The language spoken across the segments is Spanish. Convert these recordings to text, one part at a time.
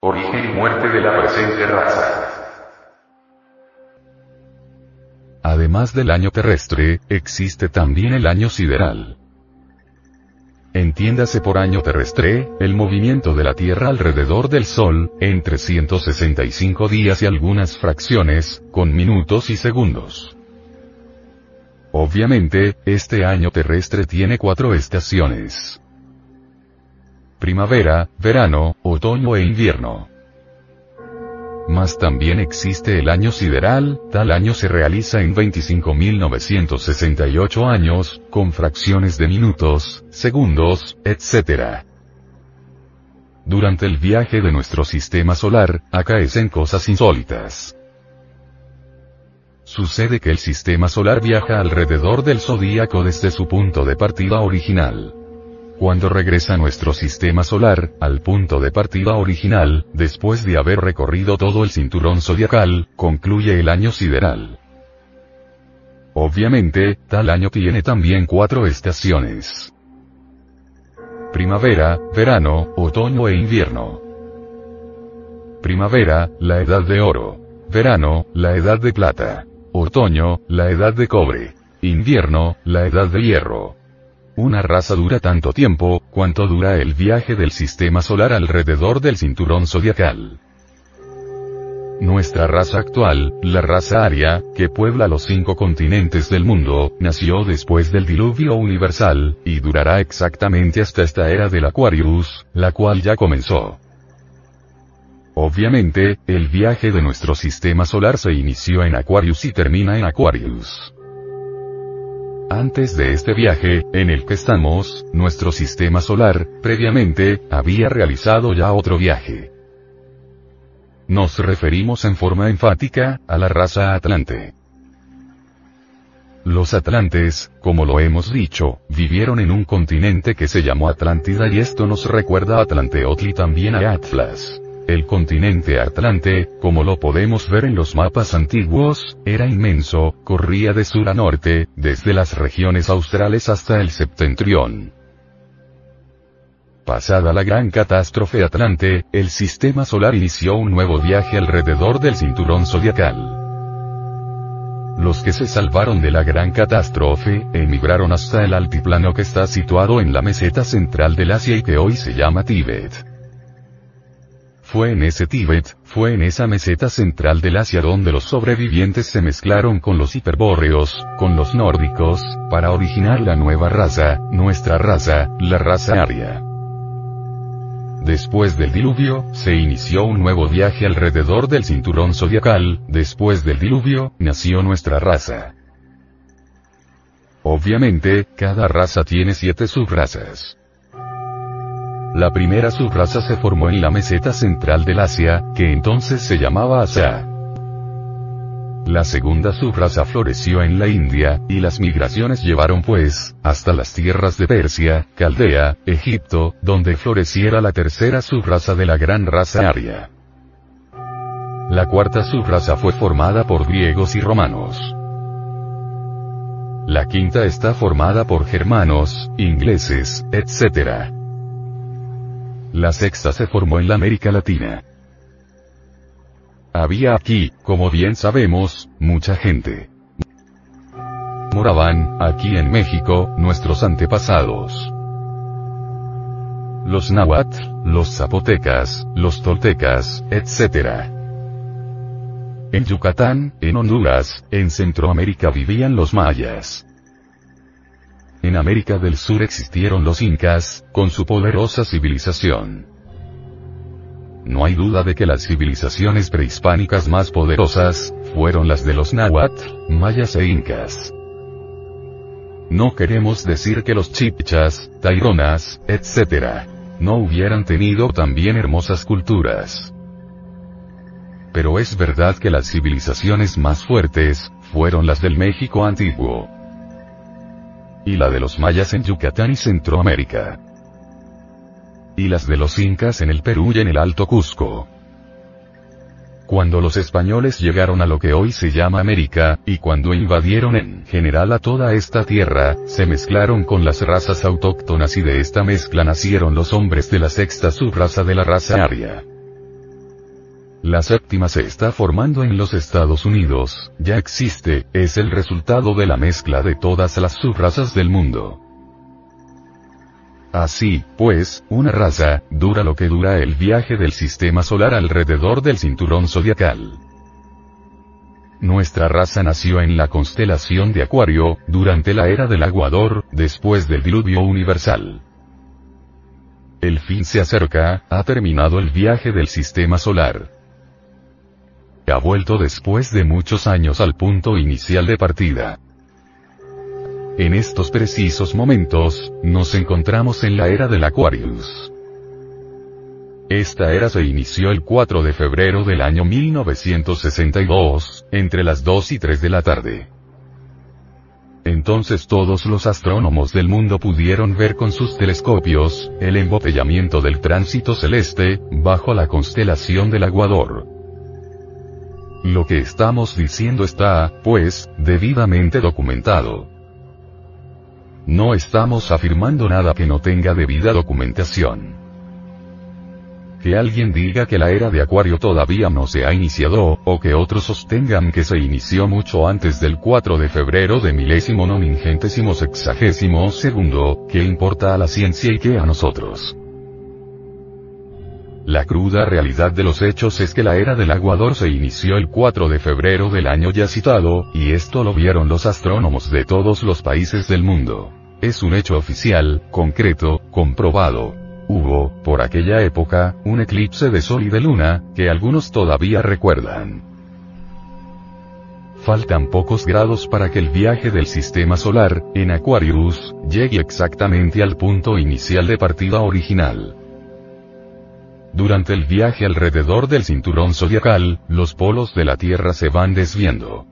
Origen y muerte de la presente raza. Además del año terrestre, existe también el año sideral. Entiéndase por año terrestre, el movimiento de la Tierra alrededor del Sol, en 365 días y algunas fracciones, con minutos y segundos. Obviamente, este año terrestre tiene cuatro estaciones. Primavera, verano, otoño e invierno. Mas también existe el año sideral, tal año se realiza en 25.968 años, con fracciones de minutos, segundos, etc. Durante el viaje de nuestro sistema solar, acaecen cosas insólitas. Sucede que el sistema solar viaja alrededor del zodíaco desde su punto de partida original. Cuando regresa nuestro sistema solar, al punto de partida original, después de haber recorrido todo el cinturón zodiacal, concluye el año sideral. Obviamente, tal año tiene también cuatro estaciones. Primavera, verano, otoño e invierno. Primavera, la edad de oro. Verano, la edad de plata. Otoño, la edad de cobre. Invierno, la edad de hierro. Una raza dura tanto tiempo, cuanto dura el viaje del sistema solar alrededor del cinturón zodiacal. Nuestra raza actual, la raza aria, que puebla los cinco continentes del mundo, nació después del diluvio universal, y durará exactamente hasta esta era del Aquarius, la cual ya comenzó. Obviamente, el viaje de nuestro sistema solar se inició en Aquarius y termina en Aquarius. Antes de este viaje, en el que estamos, nuestro sistema solar, previamente, había realizado ya otro viaje. Nos referimos en forma enfática, a la raza Atlante. Los atlantes, como lo hemos dicho, vivieron en un continente que se llamó Atlántida y esto nos recuerda a Atlanteotl y también a Atlas. El continente Atlante, como lo podemos ver en los mapas antiguos, era inmenso, corría de sur a norte, desde las regiones australes hasta el septentrión. Pasada la gran catástrofe Atlante, el sistema solar inició un nuevo viaje alrededor del cinturón zodiacal. Los que se salvaron de la gran catástrofe, emigraron hasta el altiplano que está situado en la meseta central del Asia y que hoy se llama Tíbet. Fue en ese Tíbet, fue en esa meseta central del Asia donde los sobrevivientes se mezclaron con los hiperbóreos, con los nórdicos, para originar la nueva raza, nuestra raza, la raza aria. Después del diluvio, se inició un nuevo viaje alrededor del cinturón zodiacal, después del diluvio, nació nuestra raza. Obviamente, cada raza tiene siete subrazas. La primera subraza se formó en la meseta central del Asia, que entonces se llamaba Asa. La segunda subraza floreció en la India, y las migraciones llevaron pues, hasta las tierras de Persia, Caldea, Egipto, donde floreciera la tercera subraza de la gran raza aria. La cuarta subraza fue formada por griegos y romanos. La quinta está formada por germanos, ingleses, etc. La sexta se formó en la América Latina. Había aquí, como bien sabemos, mucha gente. Moraban, aquí en México, nuestros antepasados. Los náhuatl, los zapotecas, los toltecas, etc. En Yucatán, en Honduras, en Centroamérica vivían los mayas. En América del Sur existieron los incas, con su poderosa civilización. No hay duda de que las civilizaciones prehispánicas más poderosas, fueron las de los náhuatl, mayas e incas. No queremos decir que los chipchas, taironas, etc. no hubieran tenido también hermosas culturas. Pero es verdad que las civilizaciones más fuertes, fueron las del México antiguo y la de los mayas en Yucatán y Centroamérica. Y las de los incas en el Perú y en el Alto Cusco. Cuando los españoles llegaron a lo que hoy se llama América, y cuando invadieron en general a toda esta tierra, se mezclaron con las razas autóctonas y de esta mezcla nacieron los hombres de la sexta subraza de la raza aria. La séptima se está formando en los Estados Unidos, ya existe, es el resultado de la mezcla de todas las subrazas del mundo. Así, pues, una raza, dura lo que dura el viaje del sistema solar alrededor del cinturón zodiacal. Nuestra raza nació en la constelación de Acuario, durante la era del aguador, después del diluvio universal. El fin se acerca, ha terminado el viaje del sistema solar ha vuelto después de muchos años al punto inicial de partida. En estos precisos momentos, nos encontramos en la era del Aquarius. Esta era se inició el 4 de febrero del año 1962, entre las 2 y 3 de la tarde. Entonces todos los astrónomos del mundo pudieron ver con sus telescopios, el embotellamiento del tránsito celeste, bajo la constelación del Aguador. Lo que estamos diciendo está, pues, debidamente documentado. No estamos afirmando nada que no tenga debida documentación. Que alguien diga que la era de Acuario todavía no se ha iniciado, o que otros sostengan que se inició mucho antes del 4 de febrero de milésimo nomingentésimo sexagésimo segundo, ¿qué importa a la ciencia y qué a nosotros? La cruda realidad de los hechos es que la era del aguador se inició el 4 de febrero del año ya citado, y esto lo vieron los astrónomos de todos los países del mundo. Es un hecho oficial, concreto, comprobado. Hubo, por aquella época, un eclipse de sol y de luna, que algunos todavía recuerdan. Faltan pocos grados para que el viaje del sistema solar, en Aquarius, llegue exactamente al punto inicial de partida original. Durante el viaje alrededor del cinturón zodiacal, los polos de la Tierra se van desviando.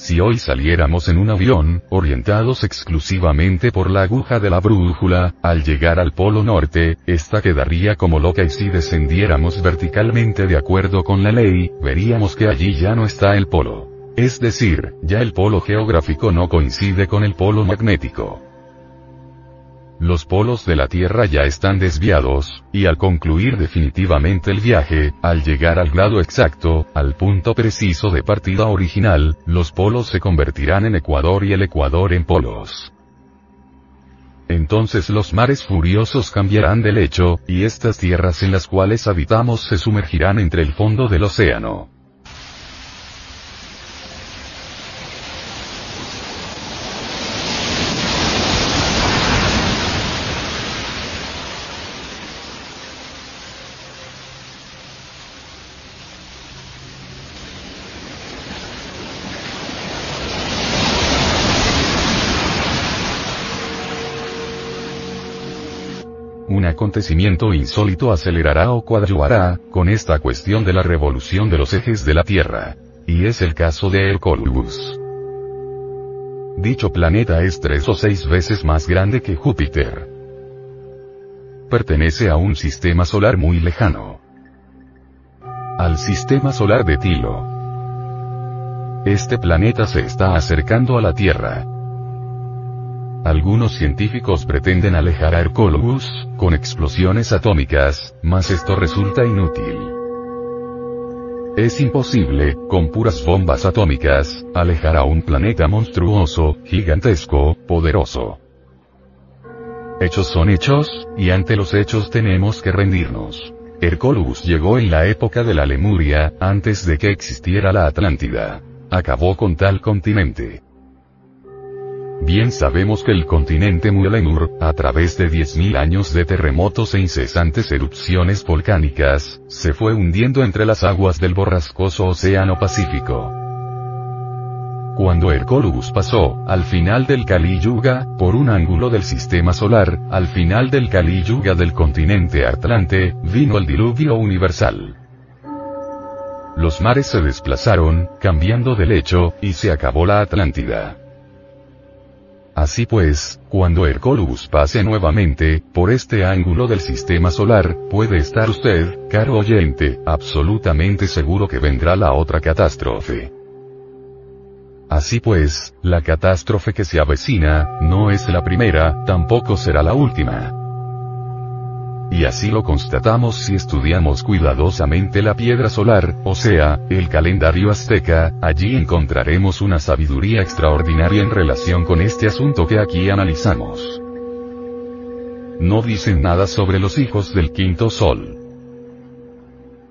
Si hoy saliéramos en un avión, orientados exclusivamente por la aguja de la brújula, al llegar al polo norte, esta quedaría como loca y si descendiéramos verticalmente de acuerdo con la ley, veríamos que allí ya no está el polo. Es decir, ya el polo geográfico no coincide con el polo magnético. Los polos de la Tierra ya están desviados, y al concluir definitivamente el viaje, al llegar al grado exacto, al punto preciso de partida original, los polos se convertirán en ecuador y el ecuador en polos. Entonces los mares furiosos cambiarán de lecho, y estas tierras en las cuales habitamos se sumergirán entre el fondo del océano. un acontecimiento insólito acelerará o coadyuvará, con esta cuestión de la revolución de los ejes de la Tierra. Y es el caso de Hercolubus. Dicho planeta es tres o seis veces más grande que Júpiter. Pertenece a un sistema solar muy lejano. Al sistema solar de Tilo. Este planeta se está acercando a la Tierra, algunos científicos pretenden alejar a Hercolobus, con explosiones atómicas, mas esto resulta inútil. Es imposible, con puras bombas atómicas, alejar a un planeta monstruoso, gigantesco, poderoso. Hechos son hechos, y ante los hechos tenemos que rendirnos. Hercolobus llegó en la época de la Lemuria, antes de que existiera la Atlántida. Acabó con tal continente. Bien sabemos que el continente Muelemur, a través de 10.000 años de terremotos e incesantes erupciones volcánicas, se fue hundiendo entre las aguas del borrascoso Océano Pacífico. Cuando Hercolubus pasó, al final del Kali Yuga, por un ángulo del sistema solar, al final del Kali Yuga del continente Atlante, vino el diluvio universal. Los mares se desplazaron, cambiando de lecho, y se acabó la Atlántida. Así pues, cuando Hercolubus pase nuevamente, por este ángulo del sistema solar, puede estar usted, caro oyente, absolutamente seguro que vendrá la otra catástrofe. Así pues, la catástrofe que se avecina, no es la primera, tampoco será la última. Y así lo constatamos si estudiamos cuidadosamente la piedra solar, o sea, el calendario azteca, allí encontraremos una sabiduría extraordinaria en relación con este asunto que aquí analizamos. No dicen nada sobre los hijos del quinto sol.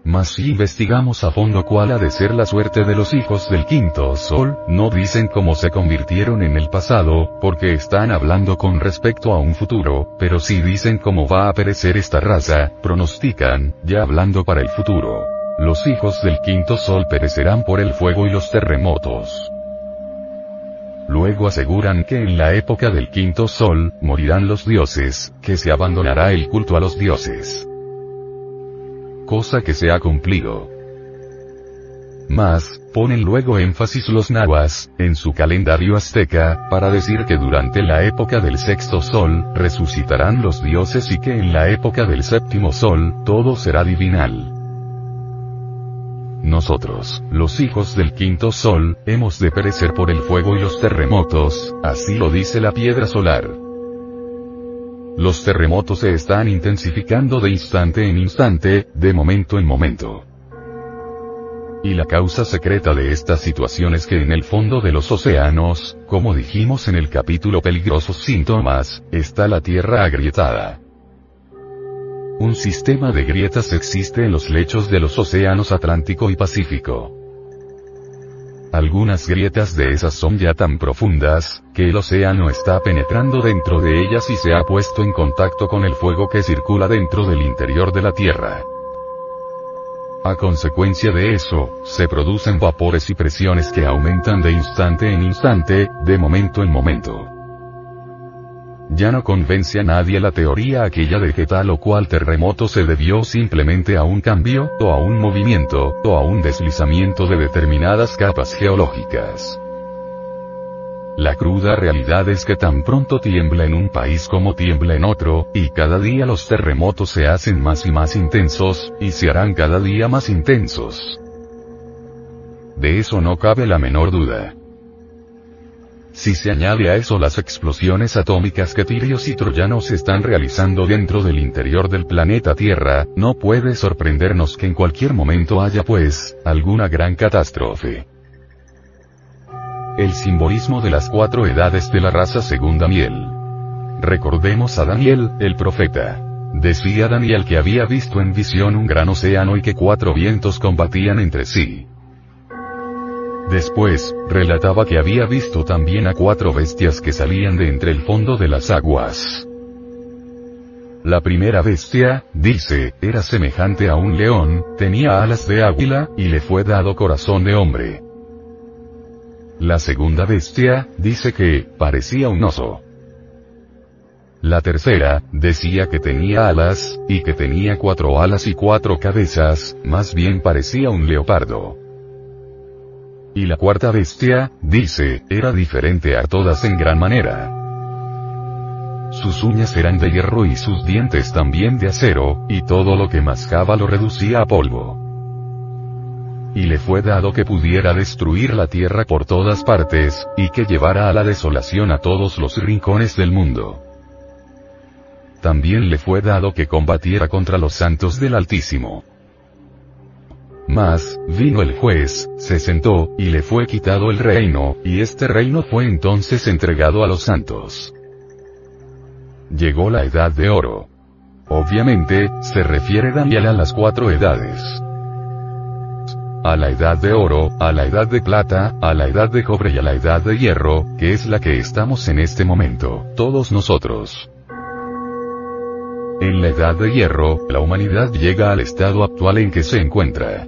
Mas si investigamos a fondo cuál ha de ser la suerte de los hijos del quinto sol, no dicen cómo se convirtieron en el pasado, porque están hablando con respecto a un futuro, pero sí dicen cómo va a perecer esta raza, pronostican, ya hablando para el futuro. Los hijos del quinto sol perecerán por el fuego y los terremotos. Luego aseguran que en la época del quinto sol, morirán los dioses, que se abandonará el culto a los dioses cosa que se ha cumplido. Más, ponen luego énfasis los nahuas, en su calendario azteca, para decir que durante la época del sexto sol, resucitarán los dioses y que en la época del séptimo sol, todo será divinal. Nosotros, los hijos del quinto sol, hemos de perecer por el fuego y los terremotos, así lo dice la piedra solar. Los terremotos se están intensificando de instante en instante, de momento en momento. Y la causa secreta de esta situación es que en el fondo de los océanos, como dijimos en el capítulo Peligrosos síntomas, está la Tierra agrietada. Un sistema de grietas existe en los lechos de los océanos Atlántico y Pacífico. Algunas grietas de esas son ya tan profundas, que el océano está penetrando dentro de ellas y se ha puesto en contacto con el fuego que circula dentro del interior de la Tierra. A consecuencia de eso, se producen vapores y presiones que aumentan de instante en instante, de momento en momento. Ya no convence a nadie la teoría aquella de que tal o cual terremoto se debió simplemente a un cambio, o a un movimiento, o a un deslizamiento de determinadas capas geológicas. La cruda realidad es que tan pronto tiembla en un país como tiembla en otro, y cada día los terremotos se hacen más y más intensos, y se harán cada día más intensos. De eso no cabe la menor duda. Si se añade a eso las explosiones atómicas que tirios y troyanos están realizando dentro del interior del planeta Tierra, no puede sorprendernos que en cualquier momento haya pues, alguna gran catástrofe. El simbolismo de las cuatro edades de la raza según Daniel. Recordemos a Daniel, el profeta. Decía Daniel que había visto en visión un gran océano y que cuatro vientos combatían entre sí. Después, relataba que había visto también a cuatro bestias que salían de entre el fondo de las aguas. La primera bestia, dice, era semejante a un león, tenía alas de águila, y le fue dado corazón de hombre. La segunda bestia, dice que, parecía un oso. La tercera, decía que tenía alas, y que tenía cuatro alas y cuatro cabezas, más bien parecía un leopardo. Y la cuarta bestia, dice, era diferente a todas en gran manera. Sus uñas eran de hierro y sus dientes también de acero, y todo lo que mascaba lo reducía a polvo. Y le fue dado que pudiera destruir la tierra por todas partes, y que llevara a la desolación a todos los rincones del mundo. También le fue dado que combatiera contra los santos del Altísimo. Mas, vino el juez, se sentó, y le fue quitado el reino, y este reino fue entonces entregado a los santos. Llegó la edad de oro. Obviamente, se refiere Daniel a las cuatro edades. A la edad de oro, a la edad de plata, a la edad de cobre y a la edad de hierro, que es la que estamos en este momento, todos nosotros. En la edad de hierro, la humanidad llega al estado actual en que se encuentra.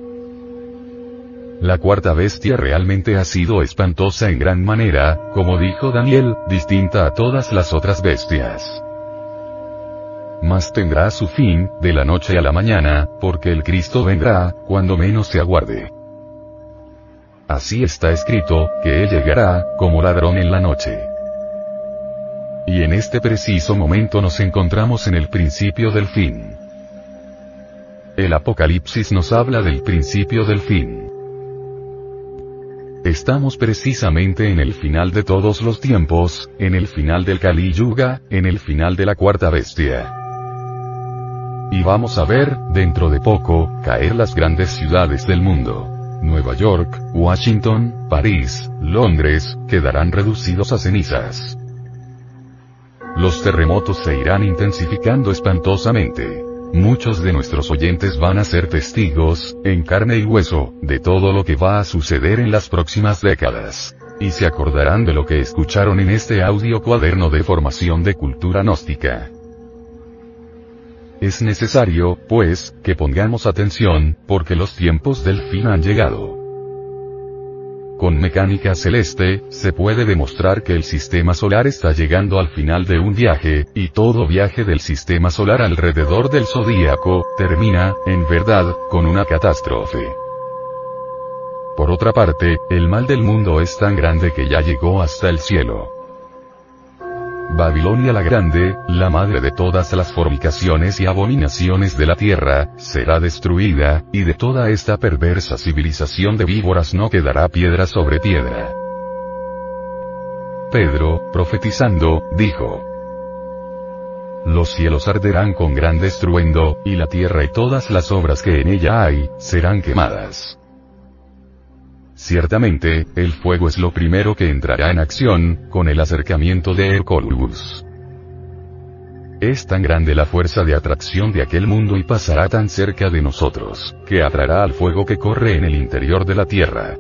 La cuarta bestia realmente ha sido espantosa en gran manera, como dijo Daniel, distinta a todas las otras bestias. Mas tendrá su fin, de la noche a la mañana, porque el Cristo vendrá, cuando menos se aguarde. Así está escrito, que Él llegará, como ladrón en la noche. Y en este preciso momento nos encontramos en el principio del fin. El Apocalipsis nos habla del principio del fin. Estamos precisamente en el final de todos los tiempos, en el final del Kali Yuga, en el final de la cuarta bestia. Y vamos a ver, dentro de poco, caer las grandes ciudades del mundo. Nueva York, Washington, París, Londres, quedarán reducidos a cenizas. Los terremotos se irán intensificando espantosamente. Muchos de nuestros oyentes van a ser testigos, en carne y hueso, de todo lo que va a suceder en las próximas décadas. Y se acordarán de lo que escucharon en este audio cuaderno de formación de cultura gnóstica. Es necesario, pues, que pongamos atención, porque los tiempos del fin han llegado. Con mecánica celeste, se puede demostrar que el sistema solar está llegando al final de un viaje, y todo viaje del sistema solar alrededor del zodíaco, termina, en verdad, con una catástrofe. Por otra parte, el mal del mundo es tan grande que ya llegó hasta el cielo. Babilonia la Grande, la madre de todas las fornicaciones y abominaciones de la tierra, será destruida, y de toda esta perversa civilización de víboras no quedará piedra sobre piedra. Pedro, profetizando, dijo, los cielos arderán con gran estruendo, y la tierra y todas las obras que en ella hay, serán quemadas. Ciertamente, el fuego es lo primero que entrará en acción, con el acercamiento de Hercolus. Es tan grande la fuerza de atracción de aquel mundo y pasará tan cerca de nosotros, que atraerá al fuego que corre en el interior de la tierra.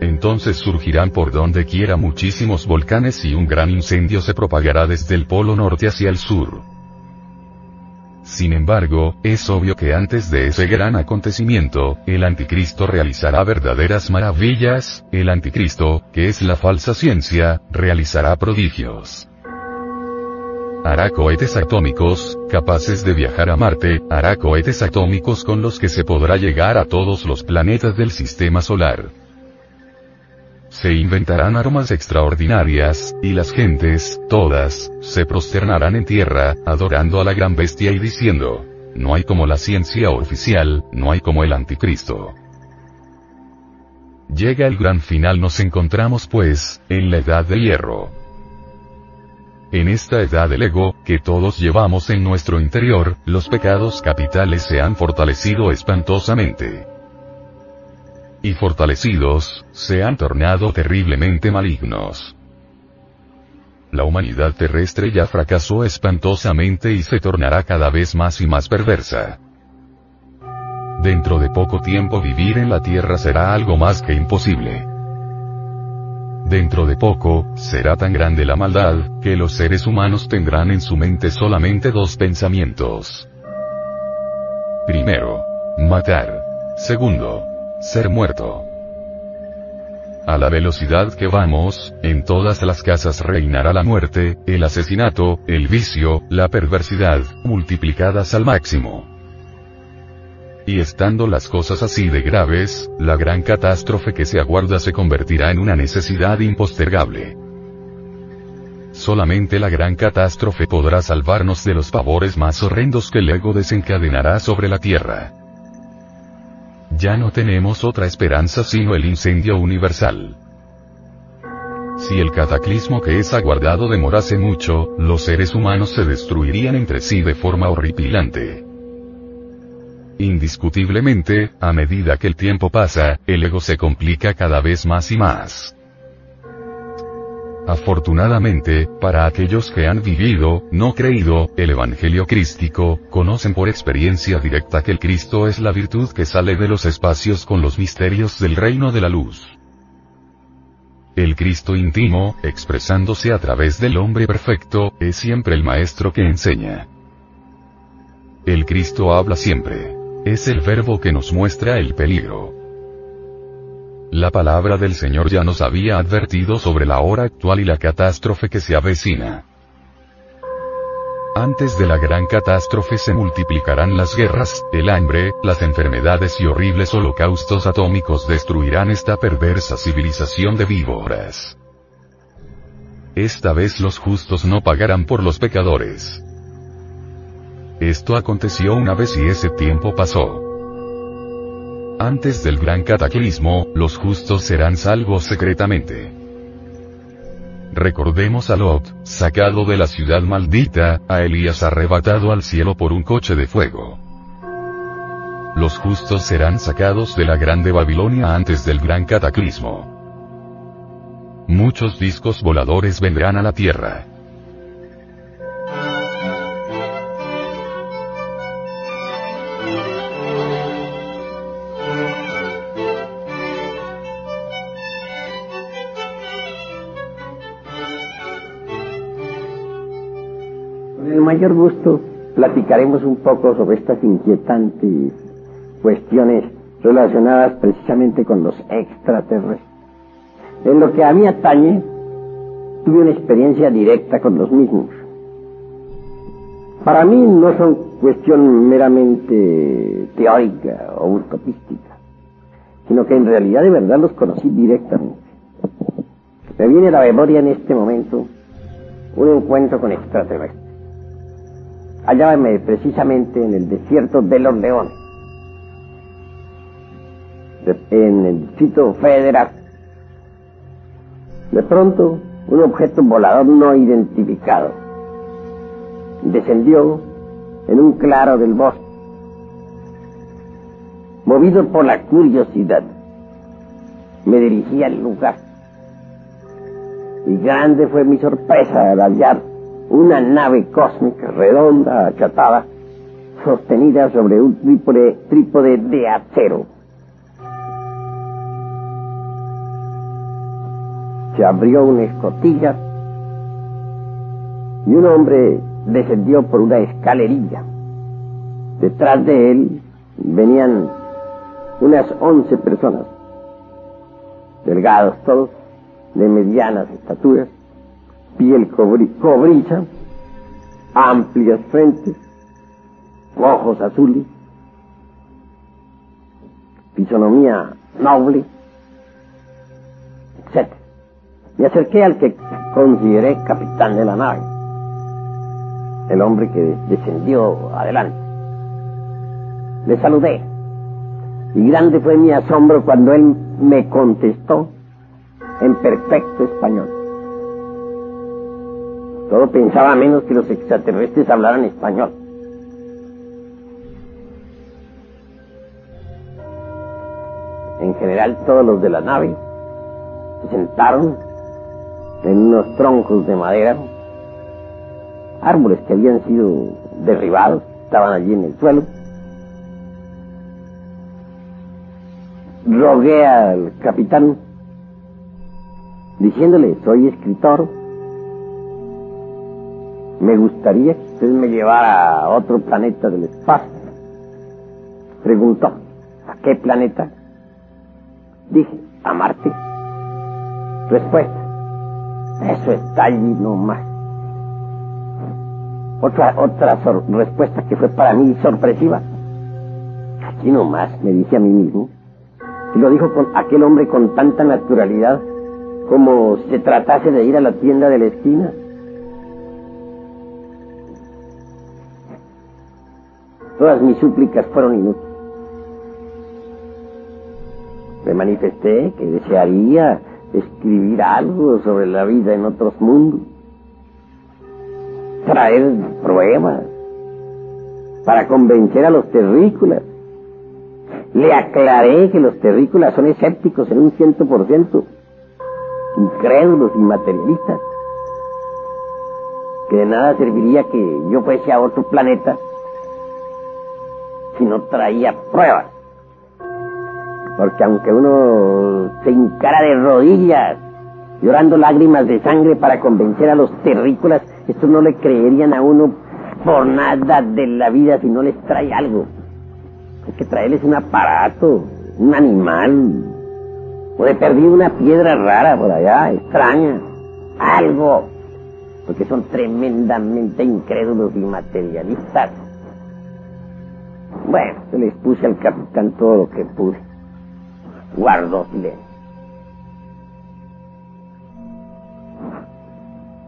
Entonces surgirán por donde quiera muchísimos volcanes y un gran incendio se propagará desde el polo norte hacia el sur. Sin embargo, es obvio que antes de ese gran acontecimiento, el anticristo realizará verdaderas maravillas, el anticristo, que es la falsa ciencia, realizará prodigios. Hará cohetes atómicos, capaces de viajar a Marte, hará cohetes atómicos con los que se podrá llegar a todos los planetas del sistema solar se inventarán armas extraordinarias, y las gentes, todas, se prosternarán en tierra, adorando a la gran bestia y diciendo, no hay como la ciencia oficial, no hay como el anticristo. Llega el gran final nos encontramos pues, en la edad de hierro. En esta edad del ego, que todos llevamos en nuestro interior, los pecados capitales se han fortalecido espantosamente y fortalecidos, se han tornado terriblemente malignos. La humanidad terrestre ya fracasó espantosamente y se tornará cada vez más y más perversa. Dentro de poco tiempo vivir en la Tierra será algo más que imposible. Dentro de poco, será tan grande la maldad, que los seres humanos tendrán en su mente solamente dos pensamientos. Primero, matar. Segundo, ser muerto. A la velocidad que vamos, en todas las casas reinará la muerte, el asesinato, el vicio, la perversidad, multiplicadas al máximo. Y estando las cosas así de graves, la gran catástrofe que se aguarda se convertirá en una necesidad impostergable. Solamente la gran catástrofe podrá salvarnos de los pavores más horrendos que el ego desencadenará sobre la tierra. Ya no tenemos otra esperanza sino el incendio universal. Si el cataclismo que es aguardado demorase mucho, los seres humanos se destruirían entre sí de forma horripilante. Indiscutiblemente, a medida que el tiempo pasa, el ego se complica cada vez más y más. Afortunadamente, para aquellos que han vivido, no creído, el Evangelio crístico, conocen por experiencia directa que el Cristo es la virtud que sale de los espacios con los misterios del reino de la luz. El Cristo íntimo, expresándose a través del hombre perfecto, es siempre el Maestro que enseña. El Cristo habla siempre. Es el verbo que nos muestra el peligro. La palabra del Señor ya nos había advertido sobre la hora actual y la catástrofe que se avecina. Antes de la gran catástrofe se multiplicarán las guerras, el hambre, las enfermedades y horribles holocaustos atómicos destruirán esta perversa civilización de víboras. Esta vez los justos no pagarán por los pecadores. Esto aconteció una vez y ese tiempo pasó. Antes del gran cataclismo, los justos serán salvos secretamente. Recordemos a Lot, sacado de la ciudad maldita, a Elías arrebatado al cielo por un coche de fuego. Los justos serán sacados de la grande Babilonia antes del gran cataclismo. Muchos discos voladores vendrán a la tierra. Mayor gusto platicaremos un poco sobre estas inquietantes cuestiones relacionadas precisamente con los extraterrestres. En lo que a mí atañe, tuve una experiencia directa con los mismos. Para mí no son cuestión meramente teórica o utopística, sino que en realidad de verdad los conocí directamente. Me viene a la memoria en este momento un encuentro con extraterrestres. Hallábame precisamente en el desierto de los leones, en el distrito federal. De pronto, un objeto volador no identificado descendió en un claro del bosque. Movido por la curiosidad, me dirigí al lugar. Y grande fue mi sorpresa al hallar una nave cósmica redonda, achatada, sostenida sobre un trípode, trípode de acero. Se abrió una escotilla y un hombre descendió por una escalerilla. Detrás de él venían unas once personas, delgados todos, de medianas estaturas, piel cobriza, amplias frentes, ojos azules, fisonomía noble, etc. Me acerqué al que consideré capitán de la nave, el hombre que descendió adelante. Le saludé y grande fue mi asombro cuando él me contestó en perfecto español. Todo pensaba menos que los extraterrestres hablaran español. En general todos los de la nave se sentaron en unos troncos de madera, árboles que habían sido derribados, estaban allí en el suelo. Rogué al capitán diciéndole, soy escritor, me gustaría que usted me llevara a otro planeta del espacio. Preguntó, ¿a qué planeta? Dije, a Marte. Respuesta, eso está allí nomás. Otra, otra respuesta que fue para mí sorpresiva. Aquí nomás, me dije a mí mismo. Y lo dijo con aquel hombre con tanta naturalidad como si se tratase de ir a la tienda de la esquina. Todas mis súplicas fueron inútiles. Me manifesté que desearía escribir algo sobre la vida en otros mundos, traer pruebas para convencer a los terrícolas. Le aclaré que los terrícolas son escépticos en un ciento por ciento, incrédulos y materialistas, que de nada serviría que yo fuese a otro planeta si no traía pruebas. Porque aunque uno se encara de rodillas, llorando lágrimas de sangre para convencer a los terrícolas, estos no le creerían a uno por nada de la vida si no les trae algo. Hay que traerles un aparato, un animal, o de perdido una piedra rara por allá, extraña, algo, porque son tremendamente incrédulos y materialistas. Bueno, se les puse al capitán todo lo que pude. Guardó silencio.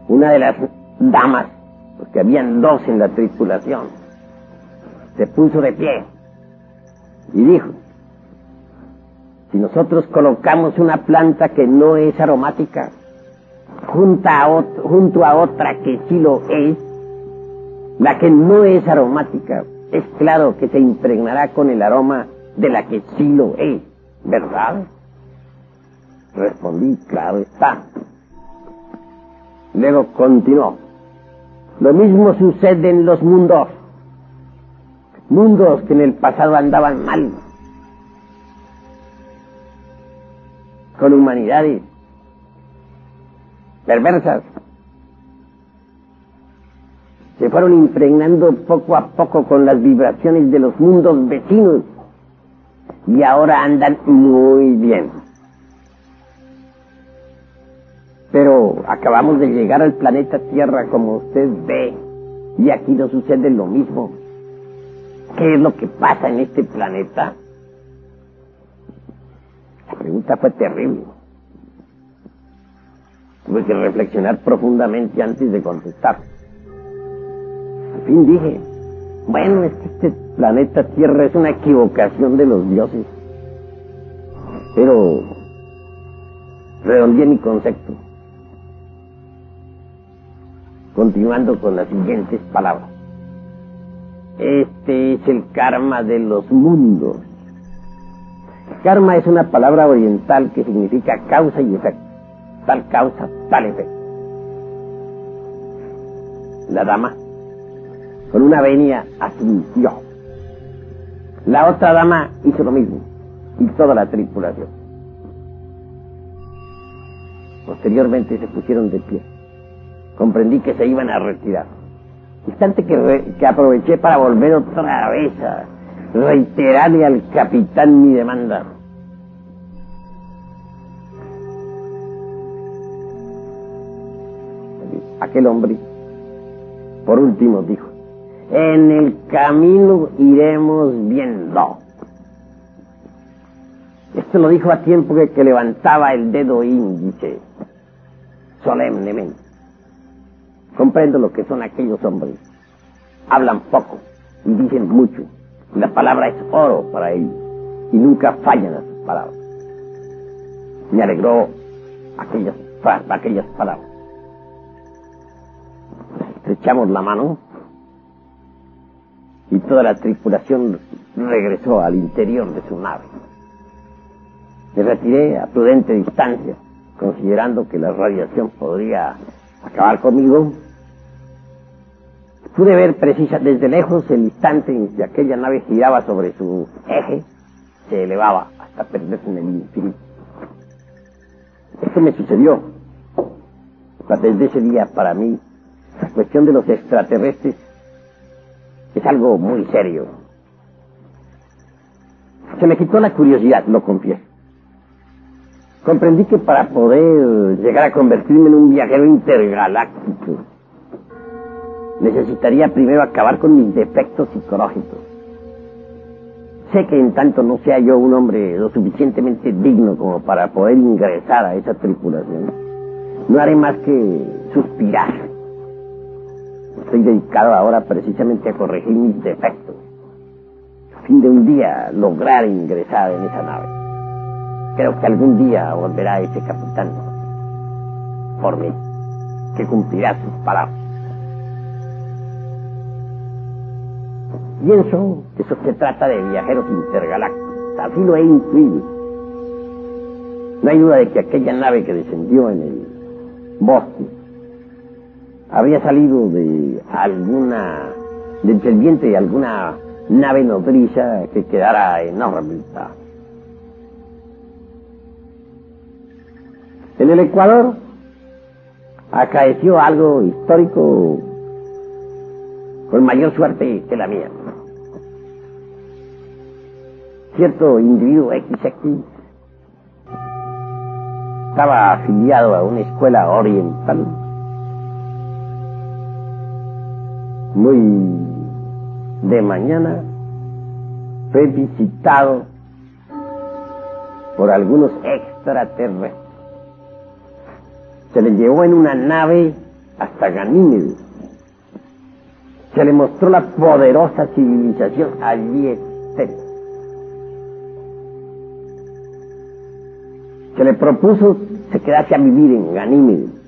Una de las damas, porque habían dos en la tripulación, se puso de pie y dijo, si nosotros colocamos una planta que no es aromática, junto a otra que sí lo es, la que no es aromática, es claro que se impregnará con el aroma de la que sí lo es, ¿verdad? Respondí, claro está. Luego continuó. Lo mismo sucede en los mundos. Mundos que en el pasado andaban mal. Con humanidades perversas. Se fueron impregnando poco a poco con las vibraciones de los mundos vecinos y ahora andan muy bien. Pero acabamos de llegar al planeta Tierra como usted ve y aquí no sucede lo mismo. ¿Qué es lo que pasa en este planeta? La pregunta fue terrible. Tuve que reflexionar profundamente antes de contestar. Fin dije, bueno, es que este planeta Tierra es una equivocación de los dioses. Pero redondeé mi concepto. Continuando con las siguientes palabras. Este es el karma de los mundos. Karma es una palabra oriental que significa causa y efecto tal causa, tal efecto. La dama, con una venia, asintió. La otra dama hizo lo mismo, y toda la tripulación. Posteriormente se pusieron de pie. Comprendí que se iban a retirar. Instante que, que aproveché para volver otra vez a reiterarle al capitán mi demanda. aquel hombre. Por último dijo, en el camino iremos viendo. Esto lo dijo a tiempo que, levantaba el dedo índice, solemnemente. Comprendo lo que son aquellos hombres. Hablan poco y dicen mucho. La palabra es oro para ellos. Y nunca fallan a sus palabras. Me alegró aquellas, aquellas palabras echamos la mano y toda la tripulación regresó al interior de su nave. Me retiré a prudente distancia, considerando que la radiación podría acabar conmigo. Pude ver precisa desde lejos el instante en que aquella nave giraba sobre su eje, se elevaba hasta perderse en el infinito. Esto me sucedió. Desde ese día para mí la cuestión de los extraterrestres es algo muy serio. Se me quitó la curiosidad, lo confieso. Comprendí que para poder llegar a convertirme en un viajero intergaláctico, necesitaría primero acabar con mis defectos psicológicos. Sé que en tanto no sea yo un hombre lo suficientemente digno como para poder ingresar a esa tripulación, no haré más que suspirar Estoy dedicado ahora precisamente a corregir mis defectos, a fin de un día lograr ingresar en esa nave. Creo que algún día volverá ese capitán por mí, que cumplirá sus palabras. Pienso que eso se trata de viajeros intergalácticos, así lo he intuido. No hay duda de que aquella nave que descendió en el bosque habría salido de alguna, del vientre de alguna nave nodriza que quedara en órbita. En el Ecuador acaeció algo histórico con mayor suerte que la mía. Cierto individuo XX estaba afiliado a una escuela oriental muy de mañana fue visitado por algunos extraterrestres. Se le llevó en una nave hasta Ganímedes. Se le mostró la poderosa civilización allí Se le propuso se quedase a vivir en Ganímedes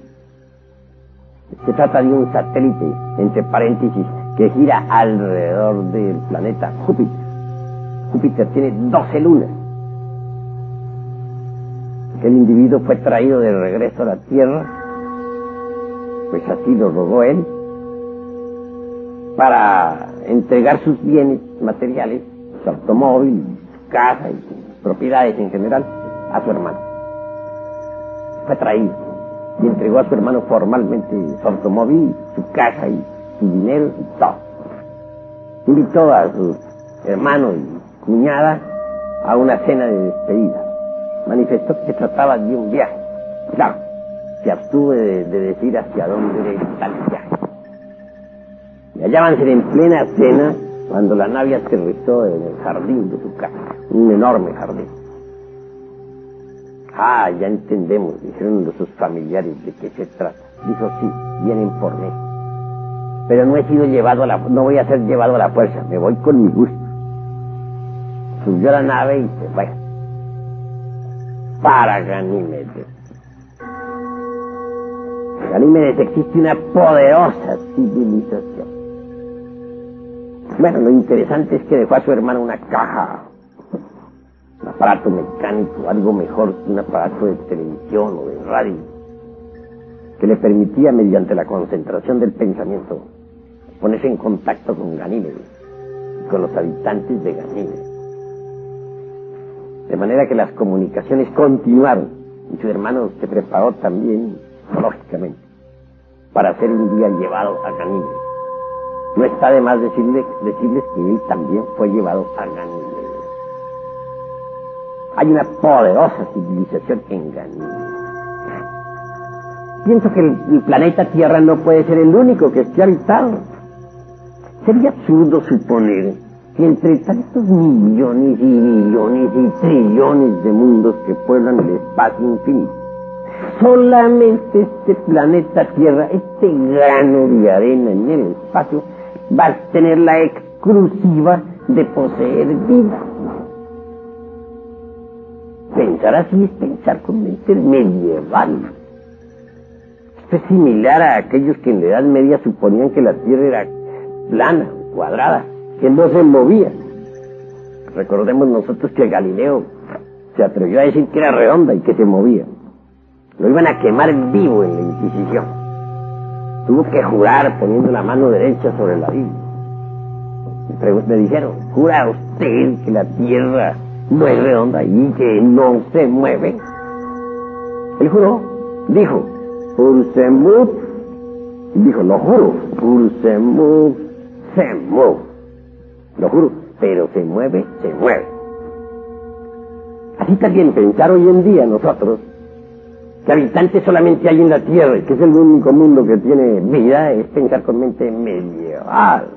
Se trata de un satélite, entre paréntesis, que gira alrededor del planeta Júpiter. Júpiter tiene 12 lunas. El individuo fue traído de regreso a la Tierra, pues así lo rogó él, para entregar sus bienes materiales, su automóvil, su casa y sus propiedades en general, a su hermano. Fue traído y entregó a su hermano formalmente su automóvil, su casa y su dinero y todo. Invitó a su hermano y cuñada a una cena de despedida. Manifestó que se trataba de un viaje. Claro, se abstuve de, de decir hacia dónde era tal viaje. Y hallábanse en plena cena cuando la nave aterrizó en el jardín de su casa, un enorme jardín. Ah, ya entendemos, dijeron sus familiares de qué se trata. Dijo, sí, vienen por mí. Pero no he sido llevado a la, no voy a ser llevado a la fuerza, me voy con mi gusto. Subió a la nave y se fue. Para Ganímedes. Ganímedes existe una poderosa civilización. Bueno, lo interesante es que dejó a su hermano una caja aparato mecánico, algo mejor que un aparato de televisión o de radio, que le permitía, mediante la concentración del pensamiento, ponerse en contacto con Ganímedes y con los habitantes de Ganímedes. De manera que las comunicaciones continuaron y su hermano se preparó también lógicamente para ser un día llevado a Ganímedes. No está de más decirles, decirles que él también fue llevado a Ganímedes. Hay una poderosa civilización en Ganímedes. Pienso que el, el, planeta Tierra no puede ser el único que esté habitado. Sería absurdo suponer que entre tantos millones y millones y trillones de mundos que pueblan el espacio infinito, solamente este planeta Tierra, este grano de arena en el espacio, va a tener la exclusiva de poseer vida. Pensar así es pensar con mente medieval. Esto es similar a aquellos que en la Edad Media suponían que la Tierra era plana, cuadrada, que no se movía. Recordemos nosotros que Galileo se atrevió a decir que era redonda y que se movía. Lo iban a quemar vivo en la Inquisición. Tuvo que jurar poniendo la mano derecha sobre la Biblia. Me dijeron, jura usted que la Tierra no es redonda y que no se mueve. Él juró, dijo, Pursemut, dijo, lo juro, Pursemut se mueve. Lo juro, pero se mueve, se mueve. Así también pensar hoy en día nosotros que habitantes solamente hay en la Tierra y que es el único mundo que tiene vida es pensar con mente medieval,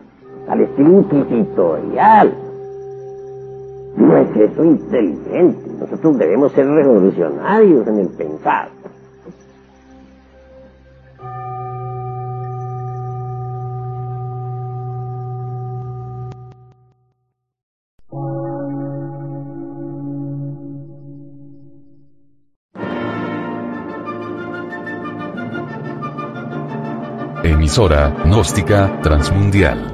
al estilo inquisitorial. No es eso inteligente. Nosotros debemos ser revolucionarios en el pensar. Emisora, gnóstica, transmundial.